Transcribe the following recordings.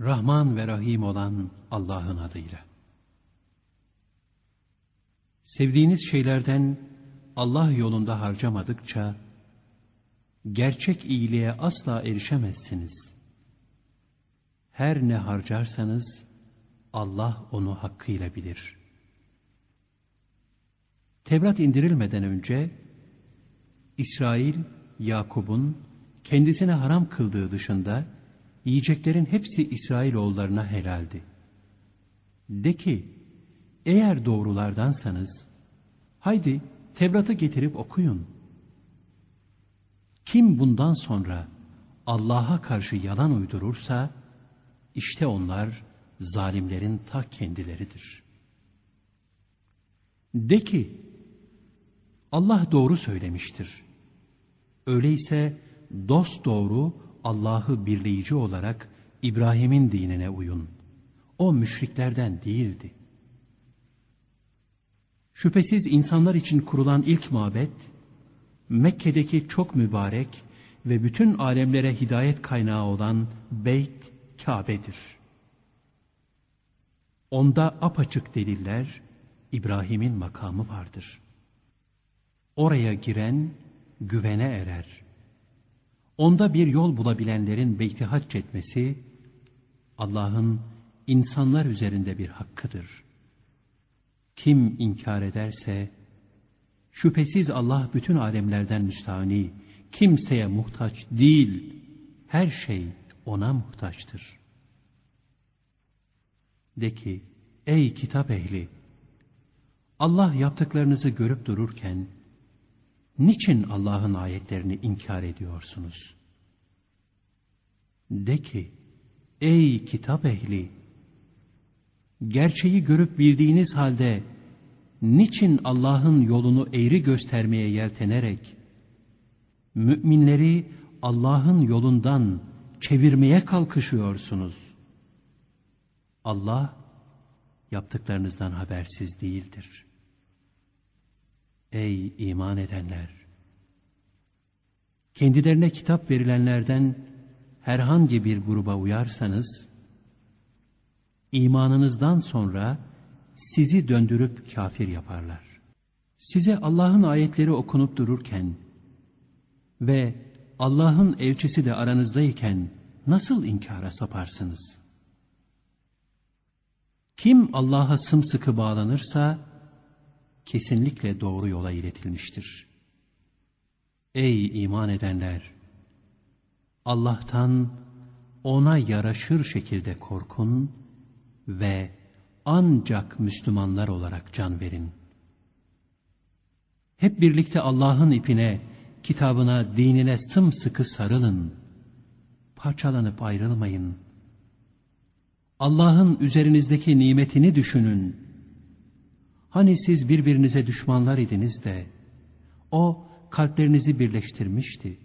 Rahman ve Rahim olan Allah'ın adıyla. Sevdiğiniz şeylerden Allah yolunda harcamadıkça, gerçek iyiliğe asla erişemezsiniz. Her ne harcarsanız, Allah onu hakkıyla bilir. Tevrat indirilmeden önce, İsrail, Yakub'un kendisine haram kıldığı dışında, yiyeceklerin hepsi İsrailoğullarına helaldi. De ki, eğer doğrulardansanız, haydi Tevrat'ı getirip okuyun. Kim bundan sonra Allah'a karşı yalan uydurursa, işte onlar zalimlerin ta kendileridir. De ki, Allah doğru söylemiştir. Öyleyse dost doğru Allah'ı birleyici olarak İbrahim'in dinine uyun. O müşriklerden değildi. Şüphesiz insanlar için kurulan ilk mabet, Mekke'deki çok mübarek ve bütün alemlere hidayet kaynağı olan Beyt Kabe'dir. Onda apaçık deliller, İbrahim'in makamı vardır. Oraya giren güvene erer. Onda bir yol bulabilenlerin beyti etmesi, Allah'ın insanlar üzerinde bir hakkıdır. Kim inkar ederse, şüphesiz Allah bütün alemlerden müstahni, kimseye muhtaç değil, her şey ona muhtaçtır. De ki, ey kitap ehli, Allah yaptıklarınızı görüp dururken, niçin Allah'ın ayetlerini inkar ediyorsunuz? De ki, ey kitap ehli, gerçeği görüp bildiğiniz halde, niçin Allah'ın yolunu eğri göstermeye yeltenerek, müminleri Allah'ın yolundan çevirmeye kalkışıyorsunuz? Allah, yaptıklarınızdan habersiz değildir. Ey iman edenler! Kendilerine kitap verilenlerden herhangi bir gruba uyarsanız, imanınızdan sonra sizi döndürüp kafir yaparlar. Size Allah'ın ayetleri okunup dururken ve Allah'ın elçisi de aranızdayken nasıl inkara saparsınız? Kim Allah'a sımsıkı bağlanırsa, kesinlikle doğru yola iletilmiştir. Ey iman edenler! Allah'tan ona yaraşır şekilde korkun ve ancak Müslümanlar olarak can verin. Hep birlikte Allah'ın ipine, kitabına, dinine sımsıkı sarılın. Parçalanıp ayrılmayın. Allah'ın üzerinizdeki nimetini düşünün Hani siz birbirinize düşmanlar idiniz de, o kalplerinizi birleştirmişti.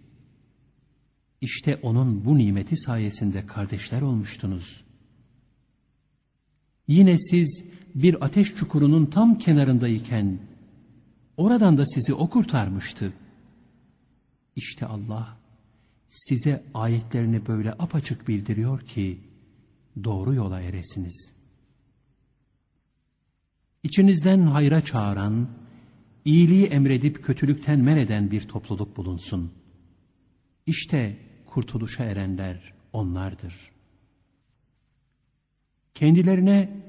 İşte onun bu nimeti sayesinde kardeşler olmuştunuz. Yine siz bir ateş çukurunun tam kenarındayken, oradan da sizi o kurtarmıştı. İşte Allah size ayetlerini böyle apaçık bildiriyor ki, doğru yola eresiniz.'' İçinizden hayra çağıran, iyiliği emredip kötülükten men eden bir topluluk bulunsun. İşte kurtuluşa erenler onlardır. Kendilerine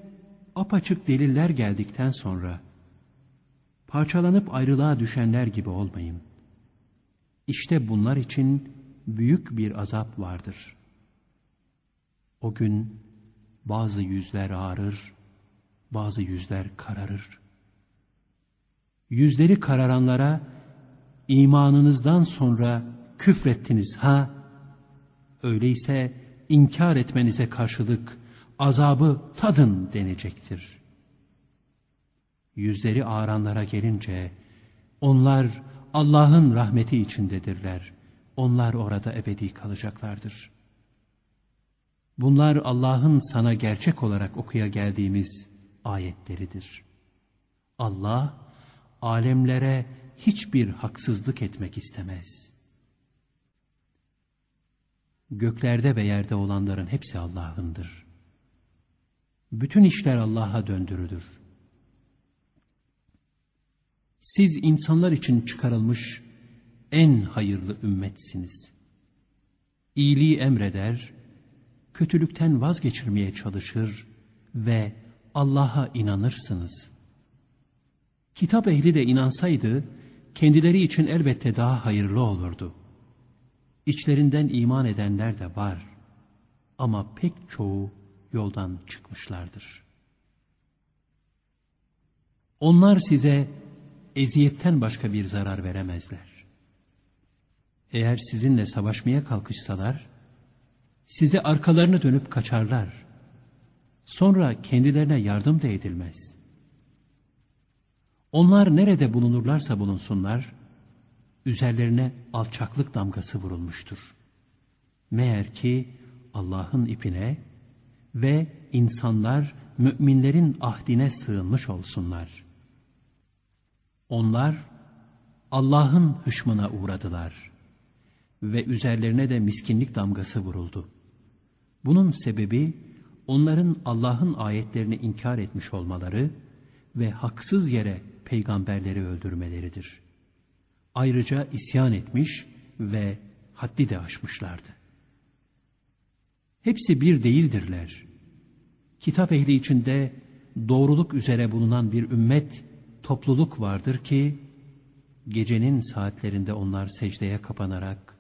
apaçık deliller geldikten sonra, parçalanıp ayrılığa düşenler gibi olmayın. İşte bunlar için büyük bir azap vardır. O gün bazı yüzler ağrır, bazı yüzler kararır. Yüzleri kararanlara imanınızdan sonra küfrettiniz ha? Öyleyse inkar etmenize karşılık azabı tadın denecektir. Yüzleri ağranlara gelince onlar Allah'ın rahmeti içindedirler. Onlar orada ebedi kalacaklardır. Bunlar Allah'ın sana gerçek olarak okuya geldiğimiz ayetleridir. Allah alemlere hiçbir haksızlık etmek istemez. göklerde ve yerde olanların hepsi Allah'ındır. Bütün işler Allah'a döndürülür. Siz insanlar için çıkarılmış en hayırlı ümmetsiniz. İyiliği emreder, kötülükten vazgeçirmeye çalışır ve Allah'a inanırsınız. Kitap ehli de inansaydı, kendileri için elbette daha hayırlı olurdu. İçlerinden iman edenler de var ama pek çoğu yoldan çıkmışlardır. Onlar size eziyetten başka bir zarar veremezler. Eğer sizinle savaşmaya kalkışsalar, size arkalarını dönüp kaçarlar. Sonra kendilerine yardım da edilmez. Onlar nerede bulunurlarsa bulunsunlar, üzerlerine alçaklık damgası vurulmuştur. Meğer ki Allah'ın ipine ve insanlar müminlerin ahdine sığınmış olsunlar. Onlar Allah'ın hışmına uğradılar ve üzerlerine de miskinlik damgası vuruldu. Bunun sebebi onların Allah'ın ayetlerini inkar etmiş olmaları ve haksız yere peygamberleri öldürmeleridir. Ayrıca isyan etmiş ve haddi de aşmışlardı. Hepsi bir değildirler. Kitap ehli içinde doğruluk üzere bulunan bir ümmet, topluluk vardır ki, gecenin saatlerinde onlar secdeye kapanarak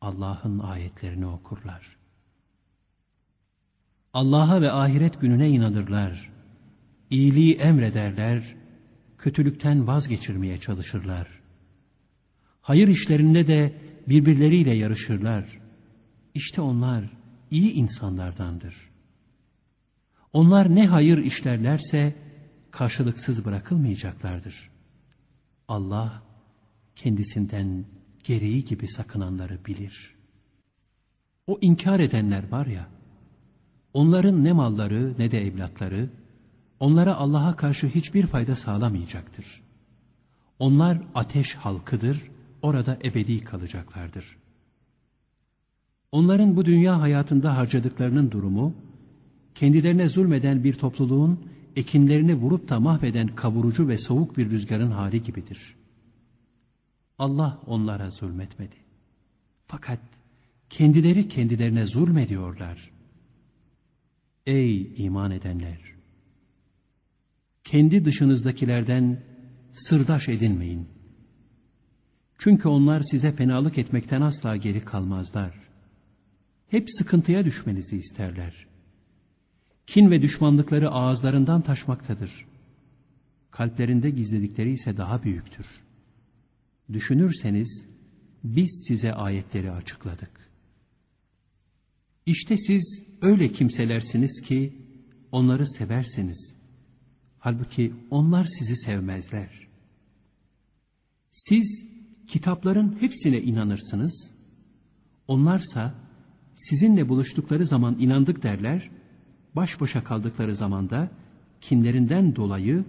Allah'ın ayetlerini okurlar. Allah'a ve ahiret gününe inanırlar. İyiliği emrederler, kötülükten vazgeçirmeye çalışırlar. Hayır işlerinde de birbirleriyle yarışırlar. İşte onlar iyi insanlardandır. Onlar ne hayır işlerlerse karşılıksız bırakılmayacaklardır. Allah kendisinden gereği gibi sakınanları bilir. O inkar edenler var ya, onların ne malları ne de evlatları, onlara Allah'a karşı hiçbir fayda sağlamayacaktır. Onlar ateş halkıdır, orada ebedi kalacaklardır. Onların bu dünya hayatında harcadıklarının durumu, kendilerine zulmeden bir topluluğun ekinlerini vurup da mahveden kavurucu ve soğuk bir rüzgarın hali gibidir. Allah onlara zulmetmedi. Fakat kendileri kendilerine zulmediyorlar. Ey iman edenler! Kendi dışınızdakilerden sırdaş edinmeyin. Çünkü onlar size fenalık etmekten asla geri kalmazlar. Hep sıkıntıya düşmenizi isterler. Kin ve düşmanlıkları ağızlarından taşmaktadır. Kalplerinde gizledikleri ise daha büyüktür. Düşünürseniz biz size ayetleri açıkladık. İşte siz öyle kimselersiniz ki onları seversiniz. Halbuki onlar sizi sevmezler. Siz kitapların hepsine inanırsınız. Onlarsa sizinle buluştukları zaman inandık derler, baş başa kaldıkları zamanda kinlerinden dolayı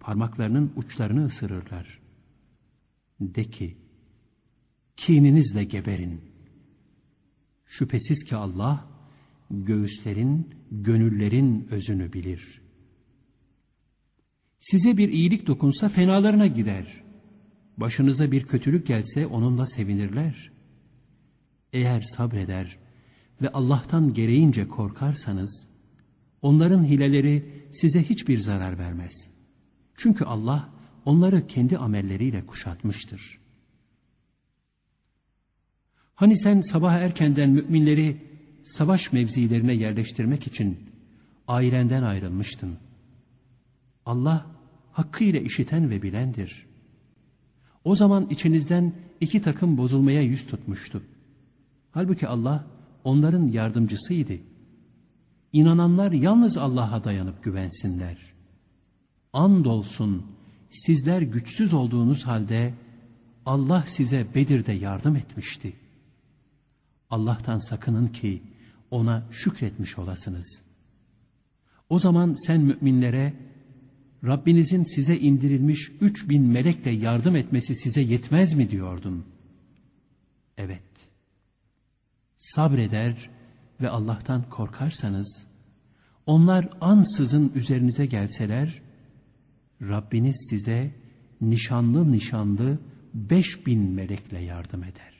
parmaklarının uçlarını ısırırlar. De ki, kininizle geberin. Şüphesiz ki Allah, göğüslerin, gönüllerin özünü bilir. Size bir iyilik dokunsa fenalarına gider. Başınıza bir kötülük gelse onunla sevinirler. Eğer sabreder ve Allah'tan gereğince korkarsanız, onların hileleri size hiçbir zarar vermez. Çünkü Allah, onları kendi amelleriyle kuşatmıştır. Hani sen sabah erkenden müminleri savaş mevzilerine yerleştirmek için ailenden ayrılmıştın. Allah hakkıyla işiten ve bilendir. O zaman içinizden iki takım bozulmaya yüz tutmuştu. Halbuki Allah onların yardımcısıydı. İnananlar yalnız Allah'a dayanıp güvensinler. Andolsun sizler güçsüz olduğunuz halde Allah size Bedir'de yardım etmişti. Allah'tan sakının ki ona şükretmiş olasınız. O zaman sen müminlere Rabbinizin size indirilmiş üç bin melekle yardım etmesi size yetmez mi diyordun? Evet. sabreder ve Allah'tan korkarsanız, onlar ansızın üzerinize gelseler, Rabbiniz size nişanlı nişanlı beş bin melekle yardım eder.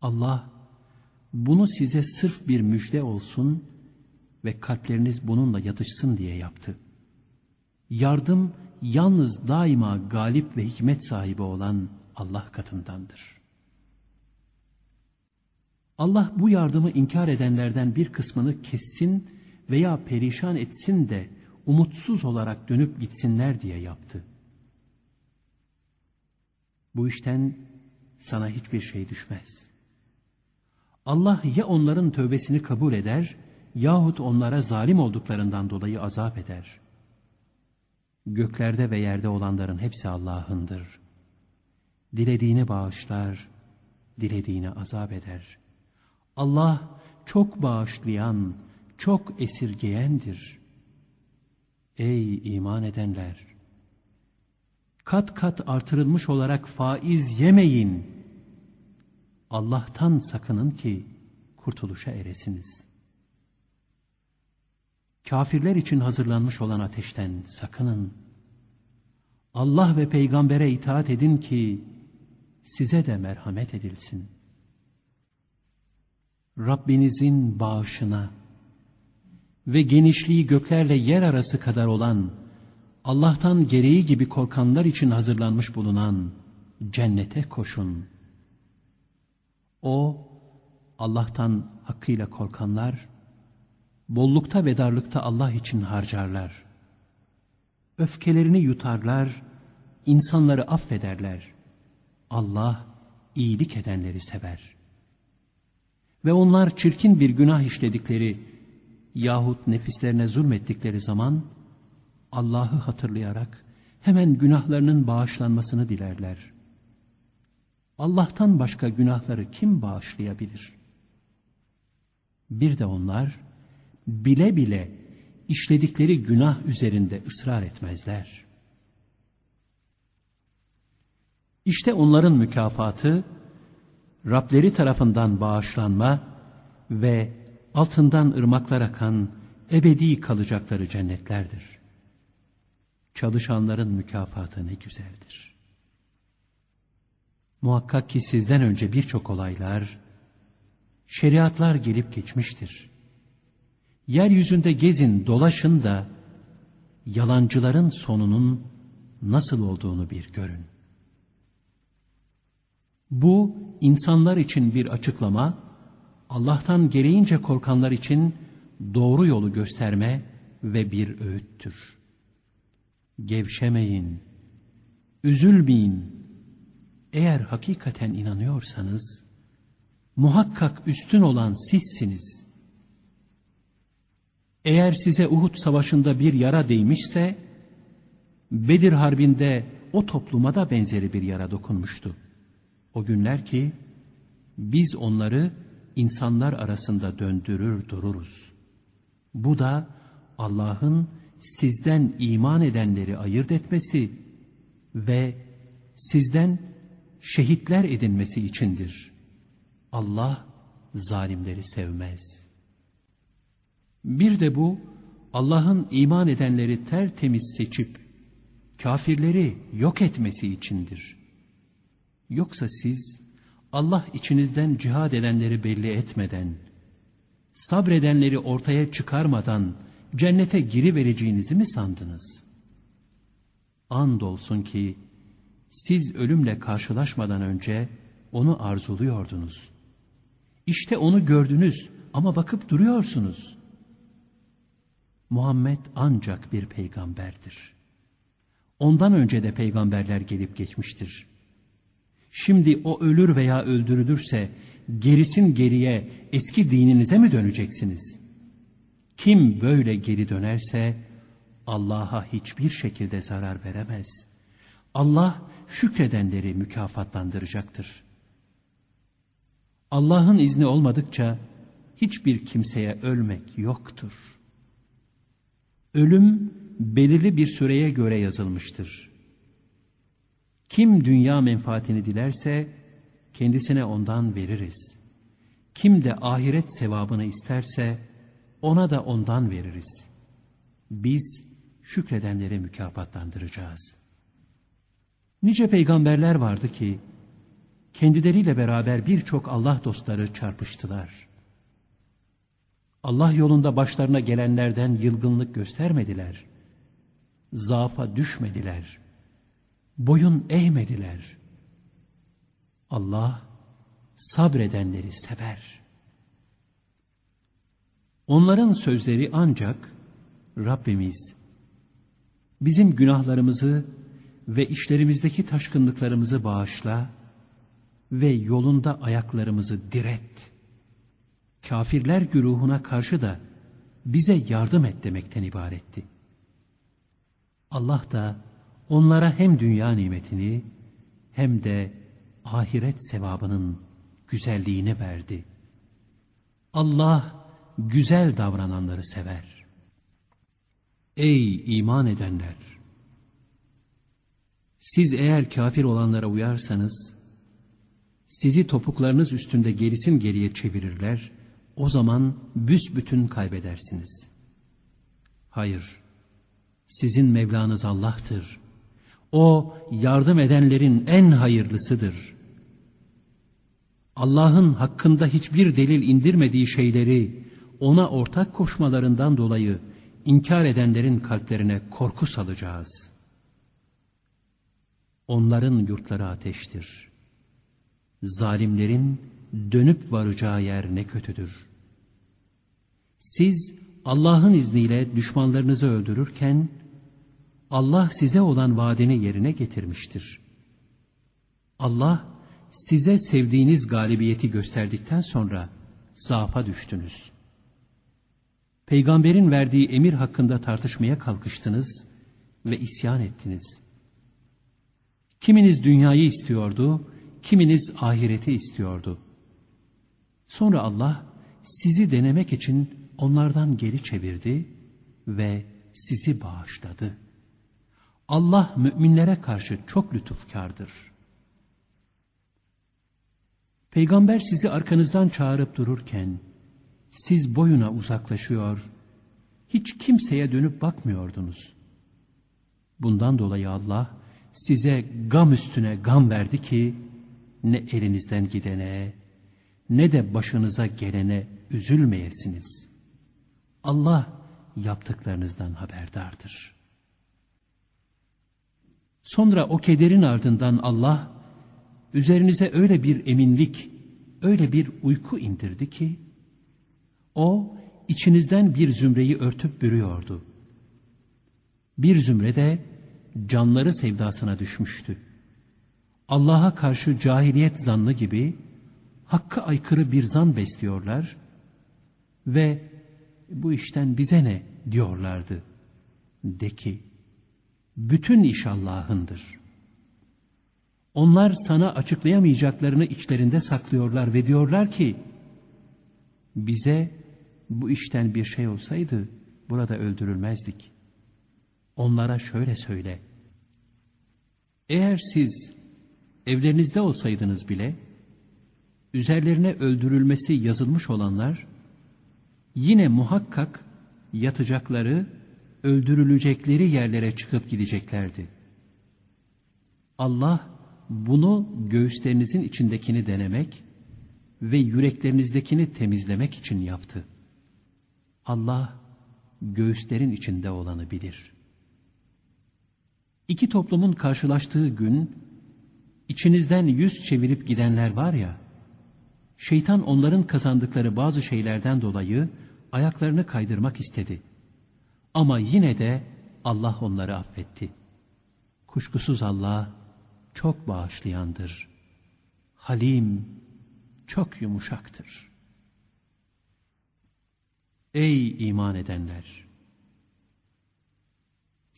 Allah bunu size sırf bir müjde olsun ve kalpleriniz bununla yatışsın diye yaptı. Yardım yalnız daima galip ve hikmet sahibi olan Allah katındandır. Allah bu yardımı inkar edenlerden bir kısmını kessin veya perişan etsin de umutsuz olarak dönüp gitsinler diye yaptı. Bu işten sana hiçbir şey düşmez. Allah ya onların tövbesini kabul eder yahut onlara zalim olduklarından dolayı azap eder. Göklerde ve yerde olanların hepsi Allah'ındır. Dilediğini bağışlar, dilediğini azap eder. Allah çok bağışlayan, çok esirgeyendir. Ey iman edenler! Kat kat artırılmış olarak faiz yemeyin. Allah'tan sakının ki kurtuluşa eresiniz. Kafirler için hazırlanmış olan ateşten sakının. Allah ve peygambere itaat edin ki size de merhamet edilsin. Rabbinizin bağışına ve genişliği göklerle yer arası kadar olan Allah'tan gereği gibi korkanlar için hazırlanmış bulunan cennete koşun. O, Allah'tan hakkıyla korkanlar, bollukta ve darlıkta Allah için harcarlar. Öfkelerini yutarlar, insanları affederler. Allah iyilik edenleri sever. Ve onlar çirkin bir günah işledikleri yahut nefislerine zulmettikleri zaman Allah'ı hatırlayarak hemen günahlarının bağışlanmasını dilerler. Allah'tan başka günahları kim bağışlayabilir? Bir de onlar bile bile işledikleri günah üzerinde ısrar etmezler. İşte onların mükafatı Rableri tarafından bağışlanma ve altından ırmaklar akan ebedi kalacakları cennetlerdir. Çalışanların mükafatı ne güzeldir. Muhakkak ki sizden önce birçok olaylar, şeriatlar gelip geçmiştir. Yeryüzünde gezin, dolaşın da yalancıların sonunun nasıl olduğunu bir görün. Bu insanlar için bir açıklama, Allah'tan gereğince korkanlar için doğru yolu gösterme ve bir öğüttür. Gevşemeyin, üzülmeyin. Eğer hakikaten inanıyorsanız, muhakkak üstün olan sizsiniz. Eğer size Uhud savaşında bir yara değmişse, Bedir harbinde o topluma da benzeri bir yara dokunmuştu. O günler ki, biz onları insanlar arasında döndürür dururuz. Bu da Allah'ın sizden iman edenleri ayırt etmesi ve sizden şehitler edinmesi içindir. Allah zalimleri sevmez. Bir de bu Allah'ın iman edenleri tertemiz seçip kafirleri yok etmesi içindir. Yoksa siz Allah içinizden cihad edenleri belli etmeden, sabredenleri ortaya çıkarmadan cennete girivereceğinizi mi sandınız? Andolsun ki siz ölümle karşılaşmadan önce onu arzuluyordunuz. İşte onu gördünüz ama bakıp duruyorsunuz. Muhammed ancak bir peygamberdir. Ondan önce de peygamberler gelip geçmiştir. Şimdi o ölür veya öldürülürse gerisin geriye eski dininize mi döneceksiniz? Kim böyle geri dönerse Allah'a hiçbir şekilde zarar veremez. Allah şükredenleri mükafatlandıracaktır. Allah'ın izni olmadıkça hiçbir kimseye ölmek yoktur. Ölüm belirli bir süreye göre yazılmıştır. Kim dünya menfaatini dilerse kendisine ondan veririz. Kim de ahiret sevabını isterse ona da ondan veririz. Biz şükredenleri mükafatlandıracağız. Nice peygamberler vardı ki kendileriyle beraber birçok Allah dostları çarpıştılar. Allah yolunda başlarına gelenlerden yılgınlık göstermediler. Zaafa düşmediler. Boyun eğmediler. Allah sabredenleri sever. Onların sözleri ancak Rabbimiz bizim günahlarımızı ve işlerimizdeki taşkınlıklarımızı bağışla ve yolunda ayaklarımızı diret. Kafirler güruhuna karşı da bize yardım et demekten ibaretti. Allah da onlara hem dünya nimetini hem de ahiret sevabının güzelliğini verdi. Allah güzel davrananları sever. Ey iman edenler! Siz eğer kafir olanlara uyarsanız, sizi topuklarınız üstünde gerisin geriye çevirirler, o zaman büsbütün kaybedersiniz. Hayır, sizin Mevlanız Allah'tır. O yardım edenlerin en hayırlısıdır. Allah'ın hakkında hiçbir delil indirmediği şeyleri ona ortak koşmalarından dolayı inkar edenlerin kalplerine korku salacağız. Onların yurtları ateştir. Zalimlerin dönüp varacağı yer ne kötüdür. Siz Allah'ın izniyle düşmanlarınızı öldürürken, Allah size olan vaadini yerine getirmiştir. Allah size sevdiğiniz galibiyeti gösterdikten sonra zaafa düştünüz. Peygamberin verdiği emir hakkında tartışmaya kalkıştınız ve isyan ettiniz. Kiminiz dünyayı istiyordu, kiminiz ahireti istiyordu. Sonra Allah sizi denemek için onlardan geri çevirdi ve sizi bağışladı. Allah müminlere karşı çok lütufkardır. Peygamber sizi arkanızdan çağırıp dururken, siz boyuna uzaklaşıyor, hiç kimseye dönüp bakmıyordunuz. Bundan dolayı Allah size gam üstüne gam verdi ki, ne elinizden gidene, ne de başınıza gelene üzülmeyesiniz. Allah yaptıklarınızdan haberdardır. Sonra o kederin ardından Allah üzerinize öyle bir eminlik, öyle bir uyku indirdi ki o içinizden bir zümreyi örtüp bürüyordu. Bir zümre de canları sevdasına düşmüştü. Allah'a karşı cahiliyet zannı gibi hakka aykırı bir zan besliyorlar ve bu işten bize ne diyorlardı. De ki, bütün iş Allah'ındır. Onlar sana açıklayamayacaklarını içlerinde saklıyorlar ve diyorlar ki, bize bu işten bir şey olsaydı burada öldürülmezdik. Onlara şöyle söyle, eğer siz evlerinizde olsaydınız bile, üzerlerine öldürülmesi yazılmış olanlar, yine muhakkak yatacakları, öldürülecekleri yerlere çıkıp gideceklerdi. Allah bunu göğüslerinizin içindekini denemek ve yüreklerinizdekini temizlemek için yaptı. Allah göğüslerin içinde olanı bilir. İki toplumun karşılaştığı gün, içinizden yüz çevirip gidenler var ya, şeytan onların kazandıkları bazı şeylerden dolayı ayaklarını kaydırmak istedi. Ama yine de Allah onları affetti. Kuşkusuz Allah çok bağışlayandır. Halim çok yumuşaktır. Ey iman edenler!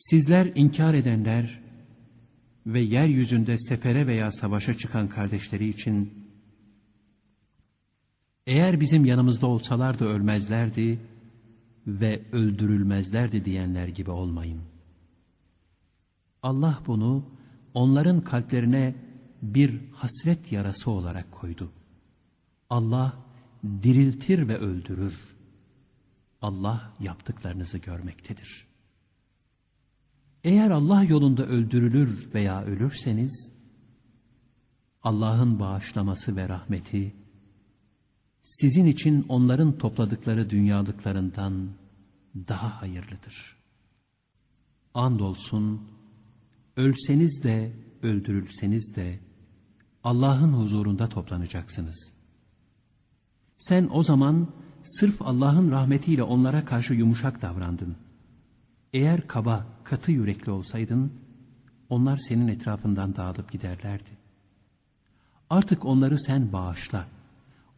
Sizler inkar edenler ve yeryüzünde sefere veya savaşa çıkan kardeşleri için eğer bizim yanımızda olsalardı ölmezlerdi ve öldürülmezlerdi diyenler gibi olmayın. Allah bunu onların kalplerine bir hasret yarası olarak koydu. Allah diriltir ve öldürür. Allah yaptıklarınızı görmektedir. Eğer Allah yolunda öldürülür veya ölürseniz, Allah'ın bağışlaması ve rahmeti, sizin için onların topladıkları dünyalıklarından daha hayırlıdır. Andolsun, ölseniz de öldürülseniz de Allah'ın huzurunda toplanacaksınız. Sen o zaman sırf Allah'ın rahmetiyle onlara karşı yumuşak davrandın. Eğer kaba, katı yürekli olsaydın, onlar senin etrafından dağılıp giderlerdi. Artık onları sen bağışla.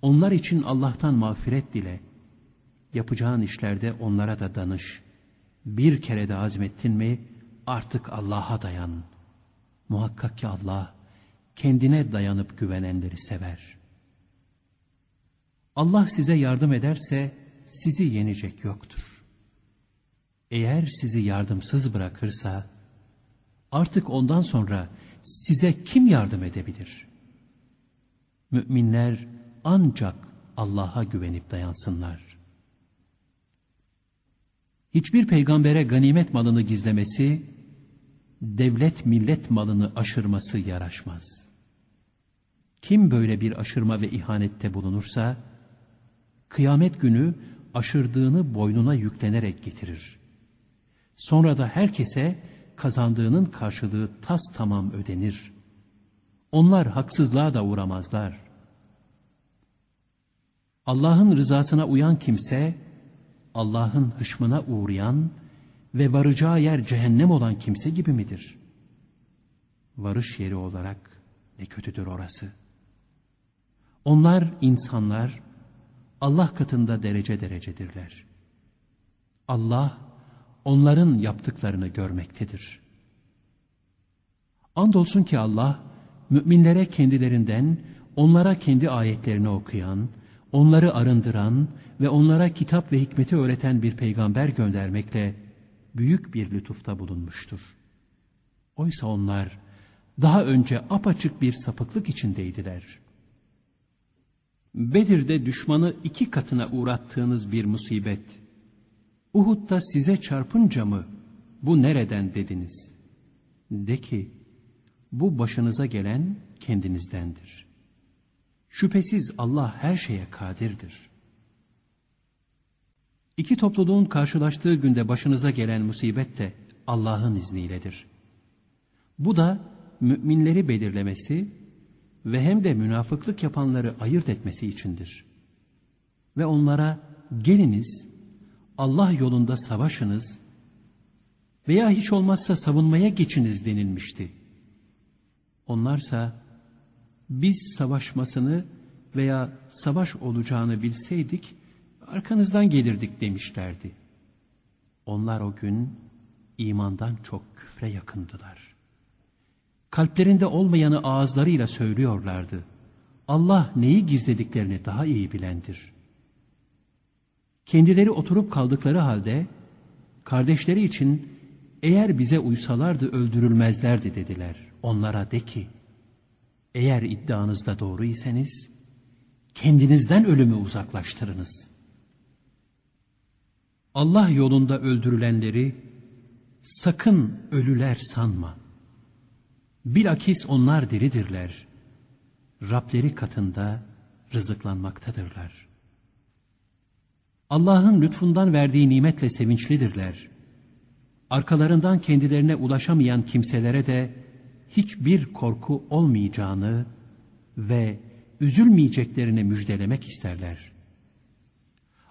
Onlar için Allah'tan mağfiret dile. Yapacağın işlerde onlara da danış. Bir kere de azmettin mi artık Allah'a dayan. Muhakkak ki Allah kendine dayanıp güvenenleri sever. Allah size yardım ederse sizi yenecek yoktur. Eğer sizi yardımsız bırakırsa artık ondan sonra size kim yardım edebilir? Müminler ancak Allah'a güvenip dayansınlar. Hiçbir peygambere ganimet malını gizlemesi, devlet millet malını aşırması yaraşmaz. Kim böyle bir aşırma ve ihanette bulunursa, kıyamet günü aşırdığını boynuna yüklenerek getirir. Sonra da herkese kazandığının karşılığı tas tamam ödenir. Onlar haksızlığa da uğramazlar. Allah'ın rızasına uyan kimse, Allah'ın hışmına uğrayan ve varacağı yer cehennem olan kimse gibi midir? Varış yeri olarak ne kötüdür orası. Onlar insanlar, Allah katında derece derecedirler. Allah, onların yaptıklarını görmektedir. Andolsun ki Allah, müminlere kendilerinden, onlara kendi ayetlerini okuyan, onları arındıran ve onlara kitap ve hikmeti öğreten bir peygamber göndermekle büyük bir lütufta bulunmuştur. Oysa onlar daha önce apaçık bir sapıklık içindeydiler. Bedir'de düşmanı iki katına uğrattığınız bir musibet, Uhud'da size çarpınca mı bu nereden dediniz? De ki, bu başınıza gelen kendinizdendir. Şüphesiz Allah her şeye kadirdir. İki topluluğun karşılaştığı günde başınıza gelen musibet de Allah'ın izniyledir. Bu da müminleri belirlemesi ve hem de münafıklık yapanları ayırt etmesi içindir. Ve onlara geliniz Allah yolunda savaşınız veya hiç olmazsa savunmaya geçiniz denilmişti. Onlarsa biz savaşmasını veya savaş olacağını bilseydik arkanızdan gelirdik demişlerdi. Onlar o gün imandan çok küfre yakındılar. Kalplerinde olmayanı ağızlarıyla söylüyorlardı. Allah neyi gizlediklerini daha iyi bilendir. Kendileri oturup kaldıkları halde kardeşleri için eğer bize uysalardı öldürülmezlerdi dediler. Onlara de ki eğer iddianızda doğru iseniz kendinizden ölümü uzaklaştırınız. Allah yolunda öldürülenleri sakın ölüler sanma. Bilakis onlar diridirler. Rableri katında rızıklanmaktadırlar. Allah'ın lütfundan verdiği nimetle sevinçlidirler. Arkalarından kendilerine ulaşamayan kimselere de hiçbir korku olmayacağını ve üzülmeyeceklerini müjdelemek isterler.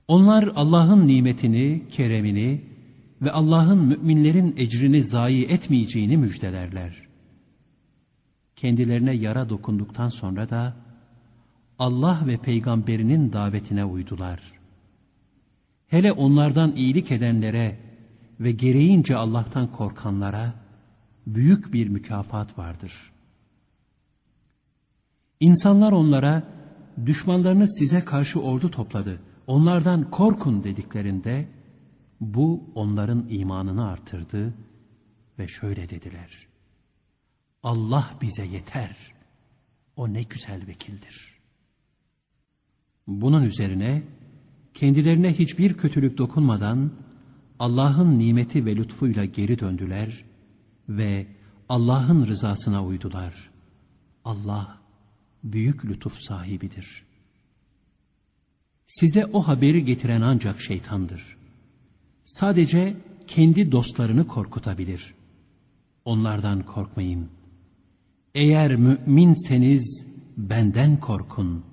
Onlar Allah'ın nimetini, keremini ve Allah'ın müminlerin ecrini zayi etmeyeceğini müjdelerler. Kendilerine yara dokunduktan sonra da Allah ve peygamberinin davetine uydular. Hele onlardan iyilik edenlere ve gereğince Allah'tan korkanlara büyük bir mükafat vardır. İnsanlar onlara düşmanlarınız size karşı ordu topladı, onlardan korkun dediklerinde bu onların imanını artırdı ve şöyle dediler. Allah bize yeter. O ne güzel vekildir. Bunun üzerine kendilerine hiçbir kötülük dokunmadan Allah'ın nimeti ve lütfuyla geri döndüler ve Allah'ın rızasına uydular. Allah büyük lütuf sahibidir. Size o haberi getiren ancak şeytandır. Sadece kendi dostlarını korkutabilir. Onlardan korkmayın. Eğer müminseniz benden korkun.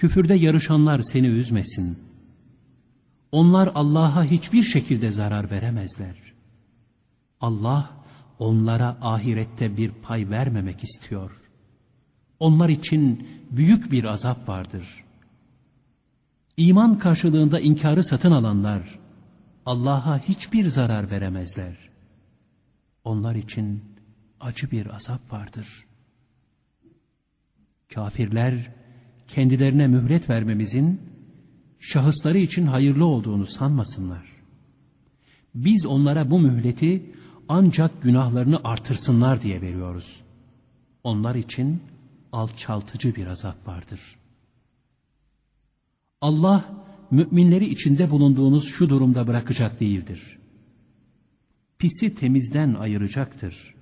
Küfürde yarışanlar seni üzmesin. Onlar Allah'a hiçbir şekilde zarar veremezler. Allah onlara ahirette bir pay vermemek istiyor. Onlar için büyük bir azap vardır. İman karşılığında inkarı satın alanlar Allah'a hiçbir zarar veremezler. Onlar için acı bir azap vardır. Kafirler kendilerine mühlet vermemizin şahısları için hayırlı olduğunu sanmasınlar. Biz onlara bu mühleti ancak günahlarını artırsınlar diye veriyoruz. Onlar için alçaltıcı bir azap vardır. Allah müminleri içinde bulunduğunuz şu durumda bırakacak değildir. Pisi temizden ayıracaktır.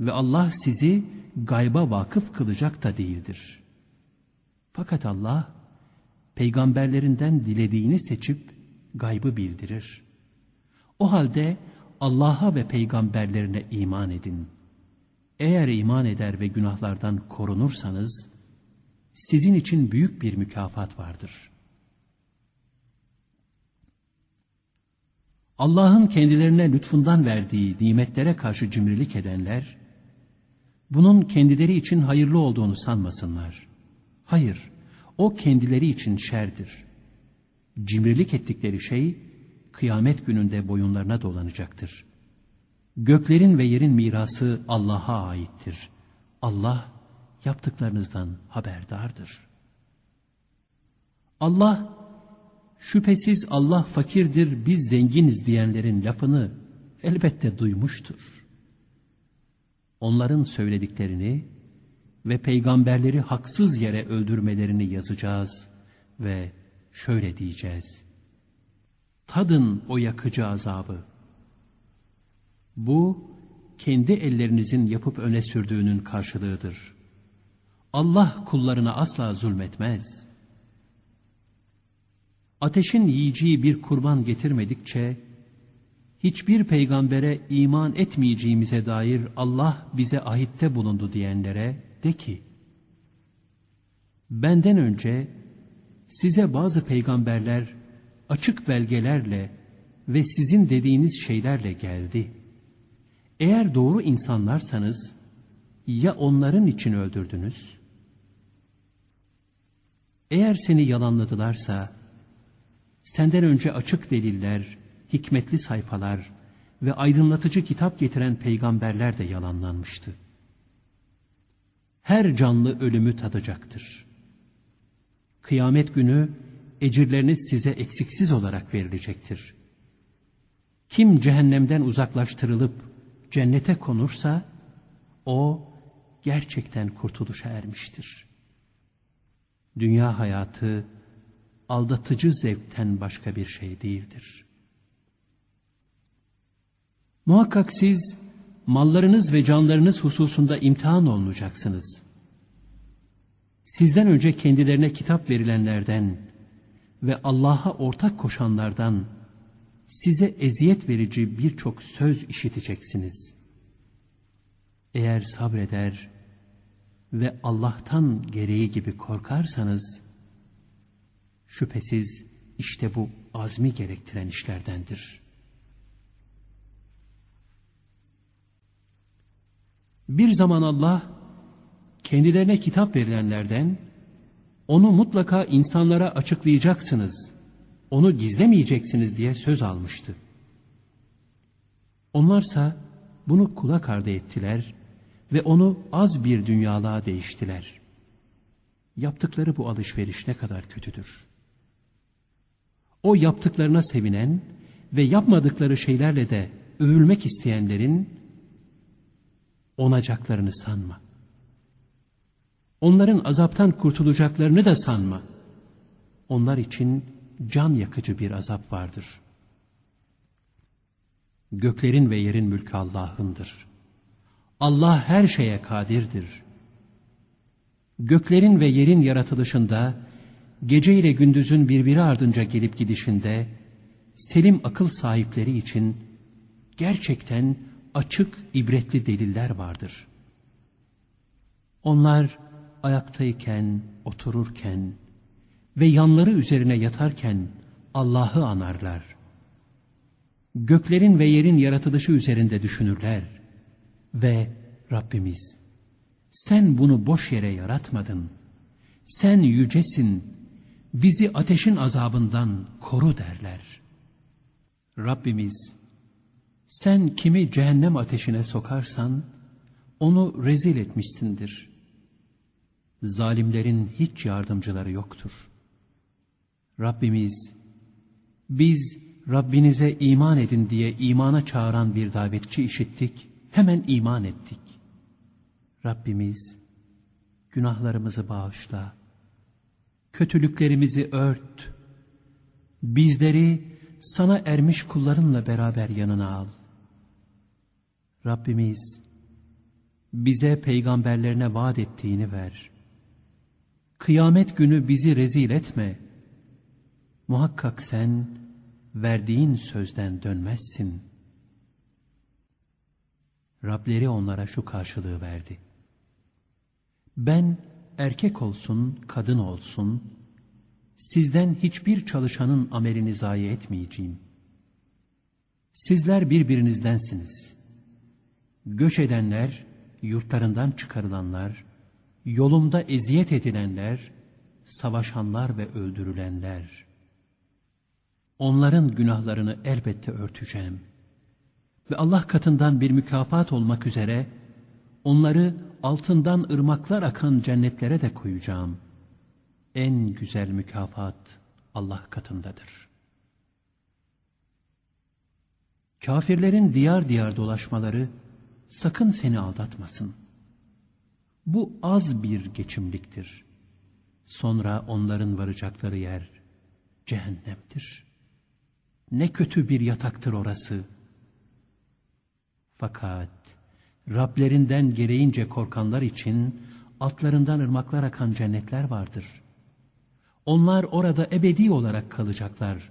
Ve Allah sizi gayba vakıf kılacak da değildir. Fakat Allah peygamberlerinden dilediğini seçip gaybı bildirir. O halde Allah'a ve peygamberlerine iman edin. Eğer iman eder ve günahlardan korunursanız, sizin için büyük bir mükafat vardır. Allah'ın kendilerine lütfundan verdiği nimetlere karşı cimrilik edenler, bunun kendileri için hayırlı olduğunu sanmasınlar. Hayır, o kendileri için şerdir. Cimrilik ettikleri şey, kıyamet gününde boyunlarına dolanacaktır. Göklerin ve yerin mirası Allah'a aittir. Allah yaptıklarınızdan haberdardır. Allah, şüphesiz Allah fakirdir, biz zenginiz diyenlerin lafını elbette duymuştur. Onların söylediklerini ve peygamberleri haksız yere öldürmelerini yazacağız ve şöyle diyeceğiz. Tadın o yakıcı azabı. Bu, kendi ellerinizin yapıp öne sürdüğünün karşılığıdır. Allah kullarına asla zulmetmez. Ateşin yiyeceği bir kurban getirmedikçe, hiçbir peygambere iman etmeyeceğimize dair Allah bize ahitte bulundu diyenlere, de ki, benden önce size bazı peygamberler açık belgelerle ve sizin dediğiniz şeylerle geldi. Eğer doğru insanlarsanız ya onların için öldürdünüz? Eğer seni yalanladılarsa senden önce açık deliller, hikmetli sayfalar ve aydınlatıcı kitap getiren peygamberler de yalanlanmıştı. Her canlı ölümü tadacaktır. Kıyamet günü ecirleriniz size eksiksiz olarak verilecektir. Kim cehennemden uzaklaştırılıp cennete konursa, o gerçekten kurtuluşa ermiştir. Dünya hayatı aldatıcı zevkten başka bir şey değildir. Muhakkak siz mallarınız ve canlarınız hususunda imtihan olunacaksınız. Sizden önce kendilerine kitap verilenlerden ve Allah'a ortak koşanlardan size eziyet verici birçok söz işiteceksiniz. Eğer sabreder ve Allah'tan gereği gibi korkarsanız, şüphesiz işte bu azmi gerektiren işlerdendir.'' Bir zaman Allah kendilerine kitap verilenlerden onu mutlaka insanlara açıklayacaksınız, onu gizlemeyeceksiniz diye söz almıştı. Onlarsa bunu kulak ardı ettiler ve onu az bir dünyalığa değiştiler. Yaptıkları bu alışveriş ne kadar kötüdür. O yaptıklarına sevinen ve yapmadıkları şeylerle de övülmek isteyenlerin onacaklarını sanma. Onların azaptan kurtulacaklarını da sanma. Onlar için can yakıcı bir azap vardır. Göklerin ve yerin mülkü Allah'ındır. Allah her şeye kadirdir. Göklerin ve yerin yaratılışında, gece ile gündüzün birbiri ardınca gelip gidişinde, selim akıl sahipleri için gerçekten açık ibretli deliller vardır. Onlar ayaktayken, otururken ve yanları üzerine yatarken Allah'ı anarlar. Göklerin ve yerin yaratılışı üzerinde düşünürler ve Rabbimiz sen bunu boş yere yaratmadın. Sen yücesin, bizi ateşin azabından koru derler. Rabbimiz sen kimi cehennem ateşine sokarsan onu rezil etmişsindir. Zalimlerin hiç yardımcıları yoktur. Rabbimiz biz Rabbinize iman edin diye imana çağıran bir davetçi işittik, hemen iman ettik. Rabbimiz günahlarımızı bağışla, kötülüklerimizi ört, bizleri sana ermiş kullarınla beraber yanına al. Rabbimiz bize peygamberlerine vaat ettiğini ver. Kıyamet günü bizi rezil etme. Muhakkak sen verdiğin sözden dönmezsin. Rableri onlara şu karşılığı verdi. Ben erkek olsun, kadın olsun, sizden hiçbir çalışanın amelini zayi etmeyeceğim. Sizler birbirinizdensiniz. Göç edenler, yurtlarından çıkarılanlar, yolumda eziyet edilenler, savaşanlar ve öldürülenler. Onların günahlarını elbette örteceğim. Ve Allah katından bir mükafat olmak üzere, onları altından ırmaklar akan cennetlere de koyacağım. En güzel mükafat Allah katındadır. Kafirlerin diyar diyar dolaşmaları sakın seni aldatmasın. Bu az bir geçimliktir. Sonra onların varacakları yer cehennemdir. Ne kötü bir yataktır orası. Fakat Rablerinden gereğince korkanlar için altlarından ırmaklar akan cennetler vardır. Onlar orada ebedi olarak kalacaklar.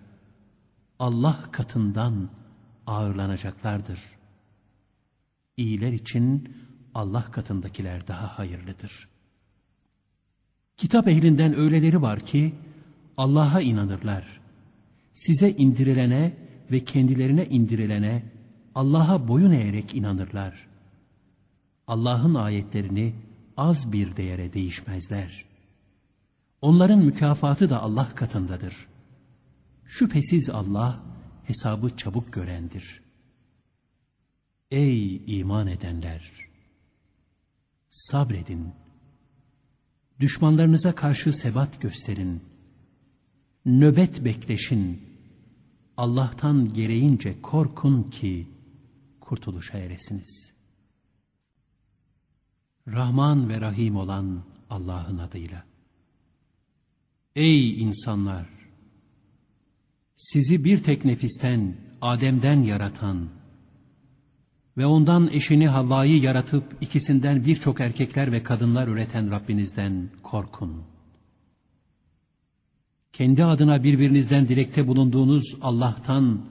Allah katından ağırlanacaklardır. İyiler için Allah katındakiler daha hayırlıdır. Kitap ehlinden öyleleri var ki Allah'a inanırlar. Size indirilene ve kendilerine indirilene Allah'a boyun eğerek inanırlar. Allah'ın ayetlerini az bir değere değişmezler. Onların mükafatı da Allah katındadır. Şüphesiz Allah hesabı çabuk görendir. Ey iman edenler! Sabredin. Düşmanlarınıza karşı sebat gösterin. Nöbet bekleşin. Allah'tan gereğince korkun ki kurtuluşa eresiniz. Rahman ve Rahim olan Allah'ın adıyla. Ey insanlar! Sizi bir tek nefisten, Adem'den yaratan ve ondan eşini Havva'yı yaratıp ikisinden birçok erkekler ve kadınlar üreten Rabbinizden korkun. Kendi adına birbirinizden dilekte bulunduğunuz Allah'tan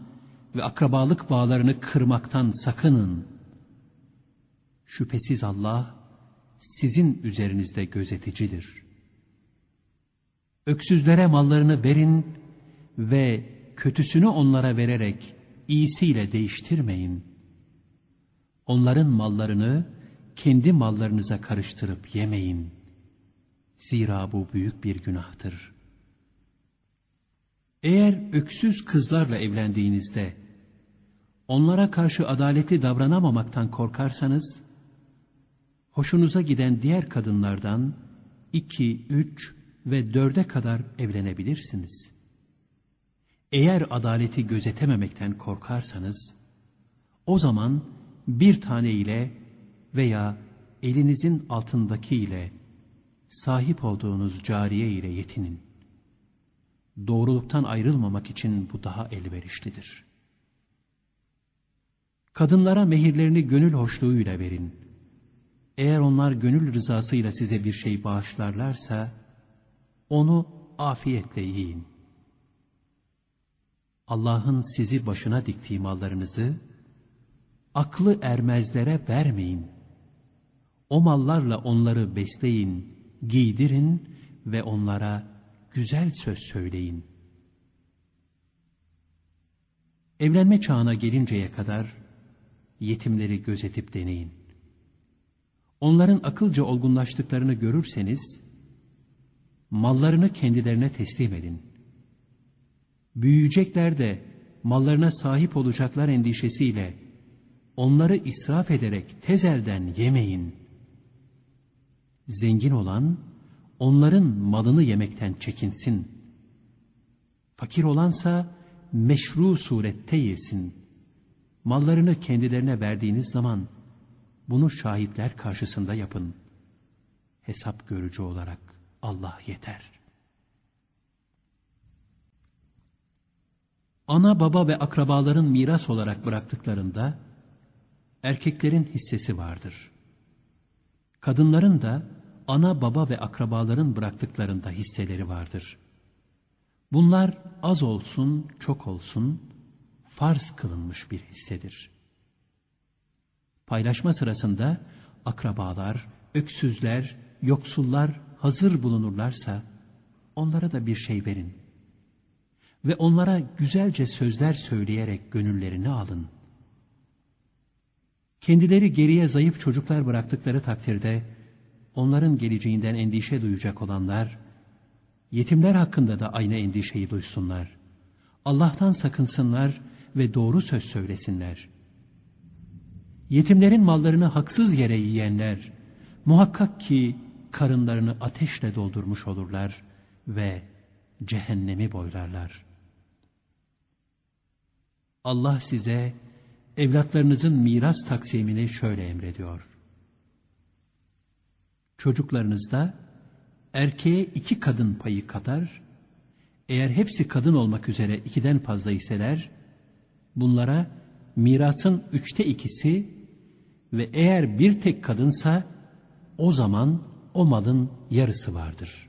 ve akrabalık bağlarını kırmaktan sakının. Şüphesiz Allah sizin üzerinizde gözeticidir. Öksüzlere mallarını verin ve kötüsünü onlara vererek iyisiyle değiştirmeyin. Onların mallarını kendi mallarınıza karıştırıp yemeyin. Zira bu büyük bir günahtır. Eğer öksüz kızlarla evlendiğinizde onlara karşı adaletli davranamamaktan korkarsanız, hoşunuza giden diğer kadınlardan iki, üç ve dörde kadar evlenebilirsiniz. Eğer adaleti gözetememekten korkarsanız, o zaman bir tane ile veya elinizin altındaki ile sahip olduğunuz cariye ile yetinin. Doğruluktan ayrılmamak için bu daha elverişlidir. Kadınlara mehirlerini gönül hoşluğuyla verin. Eğer onlar gönül rızasıyla size bir şey bağışlarlarsa, onu afiyetle yiyin. Allah'ın sizi başına diktiği mallarınızı, aklı ermezlere vermeyin. O mallarla onları besleyin, giydirin ve onlara güzel söz söyleyin. Evlenme çağına gelinceye kadar yetimleri gözetip deneyin. Onların akılca olgunlaştıklarını görürseniz, mallarını kendilerine teslim edin. Büyüyecekler de mallarına sahip olacaklar endişesiyle onları israf ederek tezelden yemeyin. Zengin olan onların malını yemekten çekinsin. Fakir olansa meşru surette yesin. Mallarını kendilerine verdiğiniz zaman bunu şahitler karşısında yapın. Hesap görücü olarak Allah yeter. Ana baba ve akrabaların miras olarak bıraktıklarında erkeklerin hissesi vardır. Kadınların da ana baba ve akrabaların bıraktıklarında hisseleri vardır. Bunlar az olsun, çok olsun, farz kılınmış bir hissedir. Paylaşma sırasında akrabalar, öksüzler, yoksullar hazır bulunurlarsa onlara da bir şey verin. Ve onlara güzelce sözler söyleyerek gönüllerini alın. Kendileri geriye zayıf çocuklar bıraktıkları takdirde onların geleceğinden endişe duyacak olanlar, yetimler hakkında da aynı endişeyi duysunlar. Allah'tan sakınsınlar ve doğru söz söylesinler. Yetimlerin mallarını haksız yere yiyenler, muhakkak ki karınlarını ateşle doldurmuş olurlar ve cehennemi boylarlar. Allah size evlatlarınızın miras taksimini şöyle emrediyor. Çocuklarınızda erkeğe iki kadın payı kadar, eğer hepsi kadın olmak üzere ikiden fazla iseler, bunlara mirasın üçte ikisi ve eğer bir tek kadınsa, o zaman o malın yarısı vardır.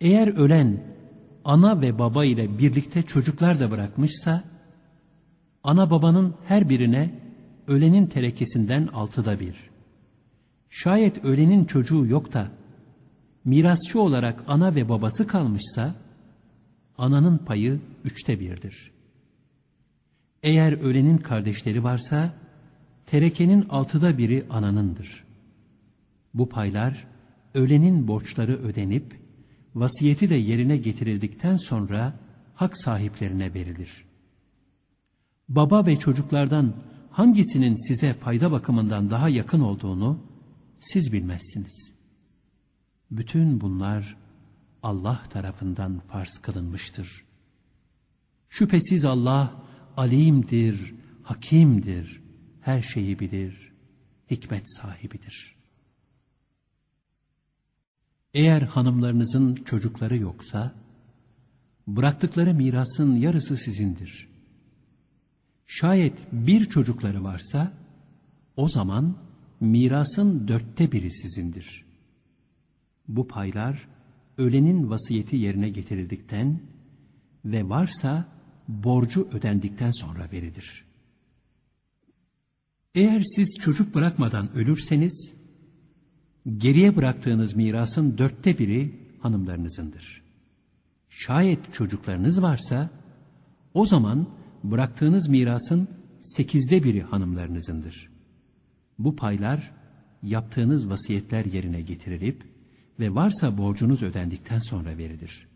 Eğer ölen ana ve baba ile birlikte çocuklar da bırakmışsa, ana babanın her birine ölenin terekesinden altıda bir. Şayet ölenin çocuğu yok da, mirasçı olarak ana ve babası kalmışsa, ananın payı üçte birdir. Eğer ölenin kardeşleri varsa, terekenin altıda biri ananındır. Bu paylar, ölenin borçları ödenip, vasiyeti de yerine getirildikten sonra hak sahiplerine verilir. Baba ve çocuklardan hangisinin size fayda bakımından daha yakın olduğunu siz bilmezsiniz. Bütün bunlar Allah tarafından farz kılınmıştır. Şüphesiz Allah alimdir, hakimdir, her şeyi bilir, hikmet sahibidir.'' Eğer hanımlarınızın çocukları yoksa, bıraktıkları mirasın yarısı sizindir. Şayet bir çocukları varsa, o zaman mirasın dörtte biri sizindir. Bu paylar, ölenin vasiyeti yerine getirildikten ve varsa borcu ödendikten sonra verilir. Eğer siz çocuk bırakmadan ölürseniz, geriye bıraktığınız mirasın dörtte biri hanımlarınızındır. Şayet çocuklarınız varsa, o zaman bıraktığınız mirasın sekizde biri hanımlarınızındır. Bu paylar, yaptığınız vasiyetler yerine getirilip ve varsa borcunuz ödendikten sonra verilir.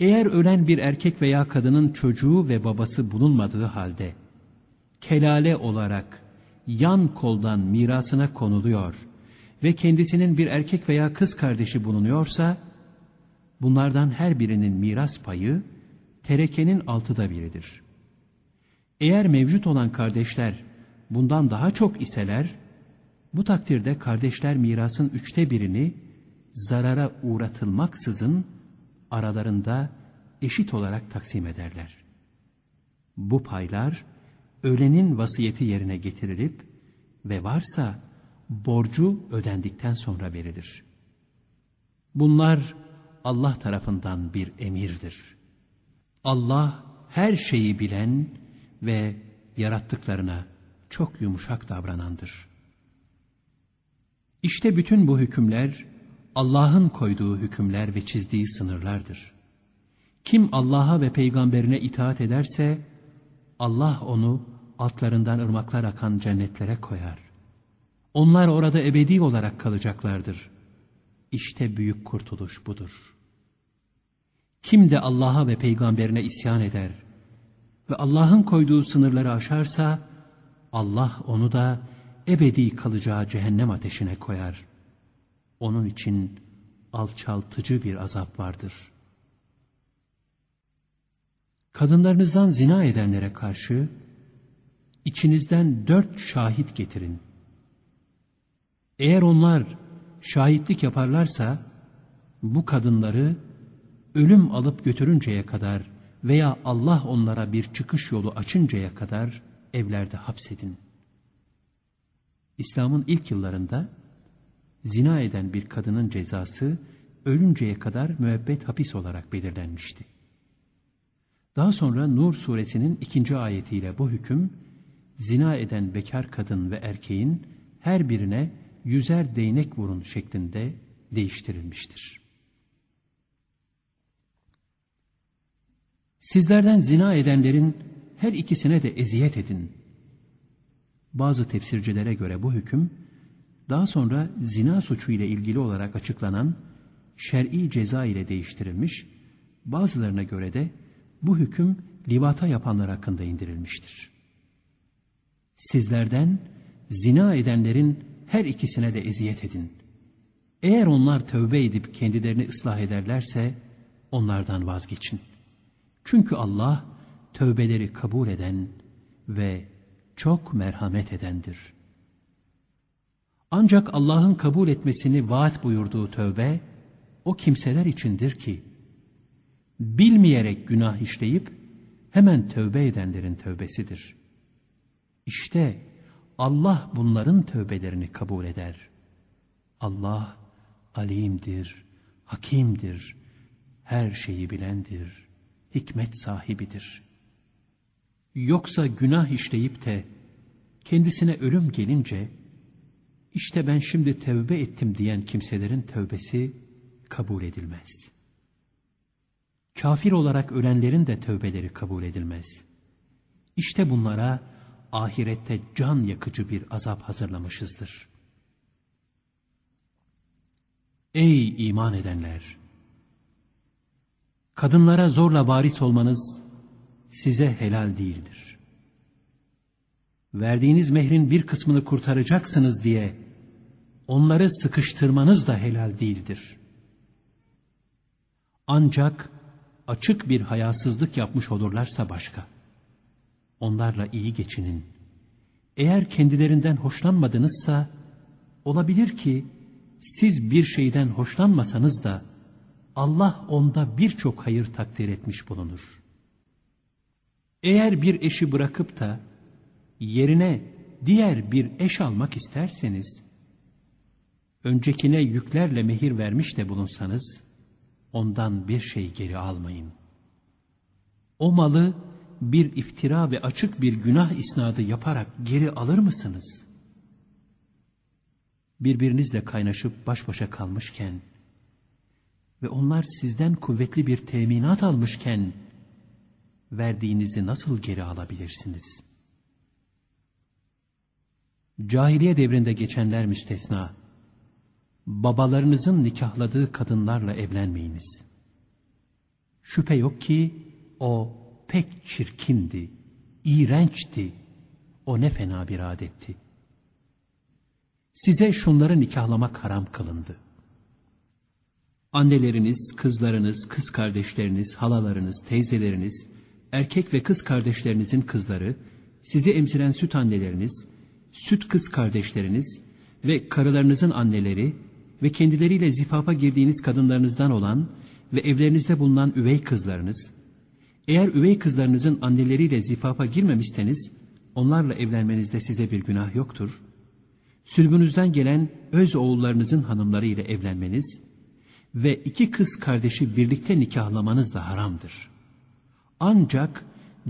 Eğer ölen bir erkek veya kadının çocuğu ve babası bulunmadığı halde, kelale olarak yan koldan mirasına konuluyor ve kendisinin bir erkek veya kız kardeşi bulunuyorsa, bunlardan her birinin miras payı terekenin altıda biridir. Eğer mevcut olan kardeşler bundan daha çok iseler, Bu takdirde kardeşler mirasın üçte birini zarara uğratılmaksızın aralarında eşit olarak taksim ederler. Bu paylar ölenin vasiyeti yerine getirilip ve varsa borcu ödendikten sonra verilir. Bunlar Allah tarafından bir emirdir. Allah her şeyi bilen ve yarattıklarına çok yumuşak davranandır. İşte bütün bu hükümler Allah'ın koyduğu hükümler ve çizdiği sınırlardır. Kim Allah'a ve peygamberine itaat ederse Allah onu altlarından ırmaklar akan cennetlere koyar. Onlar orada ebedi olarak kalacaklardır. İşte büyük kurtuluş budur. Kim de Allah'a ve peygamberine isyan eder ve Allah'ın koyduğu sınırları aşarsa Allah onu da ebedi kalacağı cehennem ateşine koyar. Onun için alçaltıcı bir azap vardır. Kadınlarınızdan zina edenlere karşı içinizden dört şahit getirin. Eğer onlar şahitlik yaparlarsa bu kadınları ölüm alıp götürünceye kadar veya Allah onlara bir çıkış yolu açıncaya kadar evlerde hapsedin. İslam'ın ilk yıllarında zina eden bir kadının cezası ölünceye kadar müebbet hapis olarak belirlenmişti. Daha sonra Nur suresinin ikinci ayetiyle bu hüküm, zina eden bekar kadın ve erkeğin her birine yüzer değnek vurun şeklinde değiştirilmiştir. Sizlerden zina edenlerin her ikisine de eziyet edin. Bazı tefsircilere göre bu hüküm, daha sonra zina suçu ile ilgili olarak açıklanan şer'i ceza ile değiştirilmiş, bazılarına göre de bu hüküm livata yapanlar hakkında indirilmiştir. Sizlerden zina edenlerin her ikisine de eziyet edin. Eğer onlar tövbe edip kendilerini ıslah ederlerse onlardan vazgeçin. Çünkü Allah tövbeleri kabul eden ve çok merhamet edendir. Ancak Allah'ın kabul etmesini vaat buyurduğu tövbe o kimseler içindir ki bilmeyerek günah işleyip hemen tövbe edenlerin tövbesidir. İşte Allah bunların tövbelerini kabul eder. Allah alimdir, hakimdir, her şeyi bilendir, hikmet sahibidir. Yoksa günah işleyip de kendisine ölüm gelince, işte ben şimdi tövbe ettim diyen kimselerin tövbesi kabul edilmez. Kafir olarak ölenlerin de tövbeleri kabul edilmez. İşte bunlara ahirette can yakıcı bir azap hazırlamışızdır. Ey iman edenler! Kadınlara zorla varis olmanız size helal değildir. Verdiğiniz mehrin bir kısmını kurtaracaksınız diye onları sıkıştırmanız da helal değildir. Ancak açık bir hayasızlık yapmış olurlarsa başka. Onlarla iyi geçinin. Eğer kendilerinden hoşlanmadınızsa olabilir ki siz bir şeyden hoşlanmasanız da Allah onda birçok hayır takdir etmiş bulunur. Eğer bir eşi bırakıp da yerine diğer bir eş almak isterseniz, öncekine yüklerle mehir vermiş de bulunsanız, ondan bir şey geri almayın. O malı bir iftira ve açık bir günah isnadı yaparak geri alır mısınız? Birbirinizle kaynaşıp baş başa kalmışken ve onlar sizden kuvvetli bir teminat almışken verdiğinizi nasıl geri alabilirsiniz? Cahiliye devrinde geçenler müstesna babalarınızın nikahladığı kadınlarla evlenmeyiniz. Şüphe yok ki o pek çirkindi, iğrençti. O ne fena bir adetti. Size şunları nikahlamak haram kılındı. Anneleriniz, kızlarınız, kız kardeşleriniz, halalarınız, teyzeleriniz, erkek ve kız kardeşlerinizin kızları, sizi emziren süt anneleriniz, süt kız kardeşleriniz, ve karılarınızın anneleri ve kendileriyle zifafa girdiğiniz kadınlarınızdan olan ve evlerinizde bulunan üvey kızlarınız, eğer üvey kızlarınızın anneleriyle zifafa girmemişseniz, onlarla evlenmenizde size bir günah yoktur. Sülbünüzden gelen öz oğullarınızın hanımları ile evlenmeniz ve iki kız kardeşi birlikte nikahlamanız da haramdır. Ancak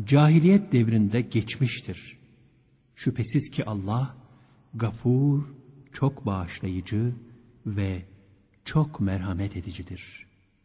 cahiliyet devrinde geçmiştir. Şüphesiz ki Allah gafur, çok bağışlayıcı ve çok merhamet edicidir.''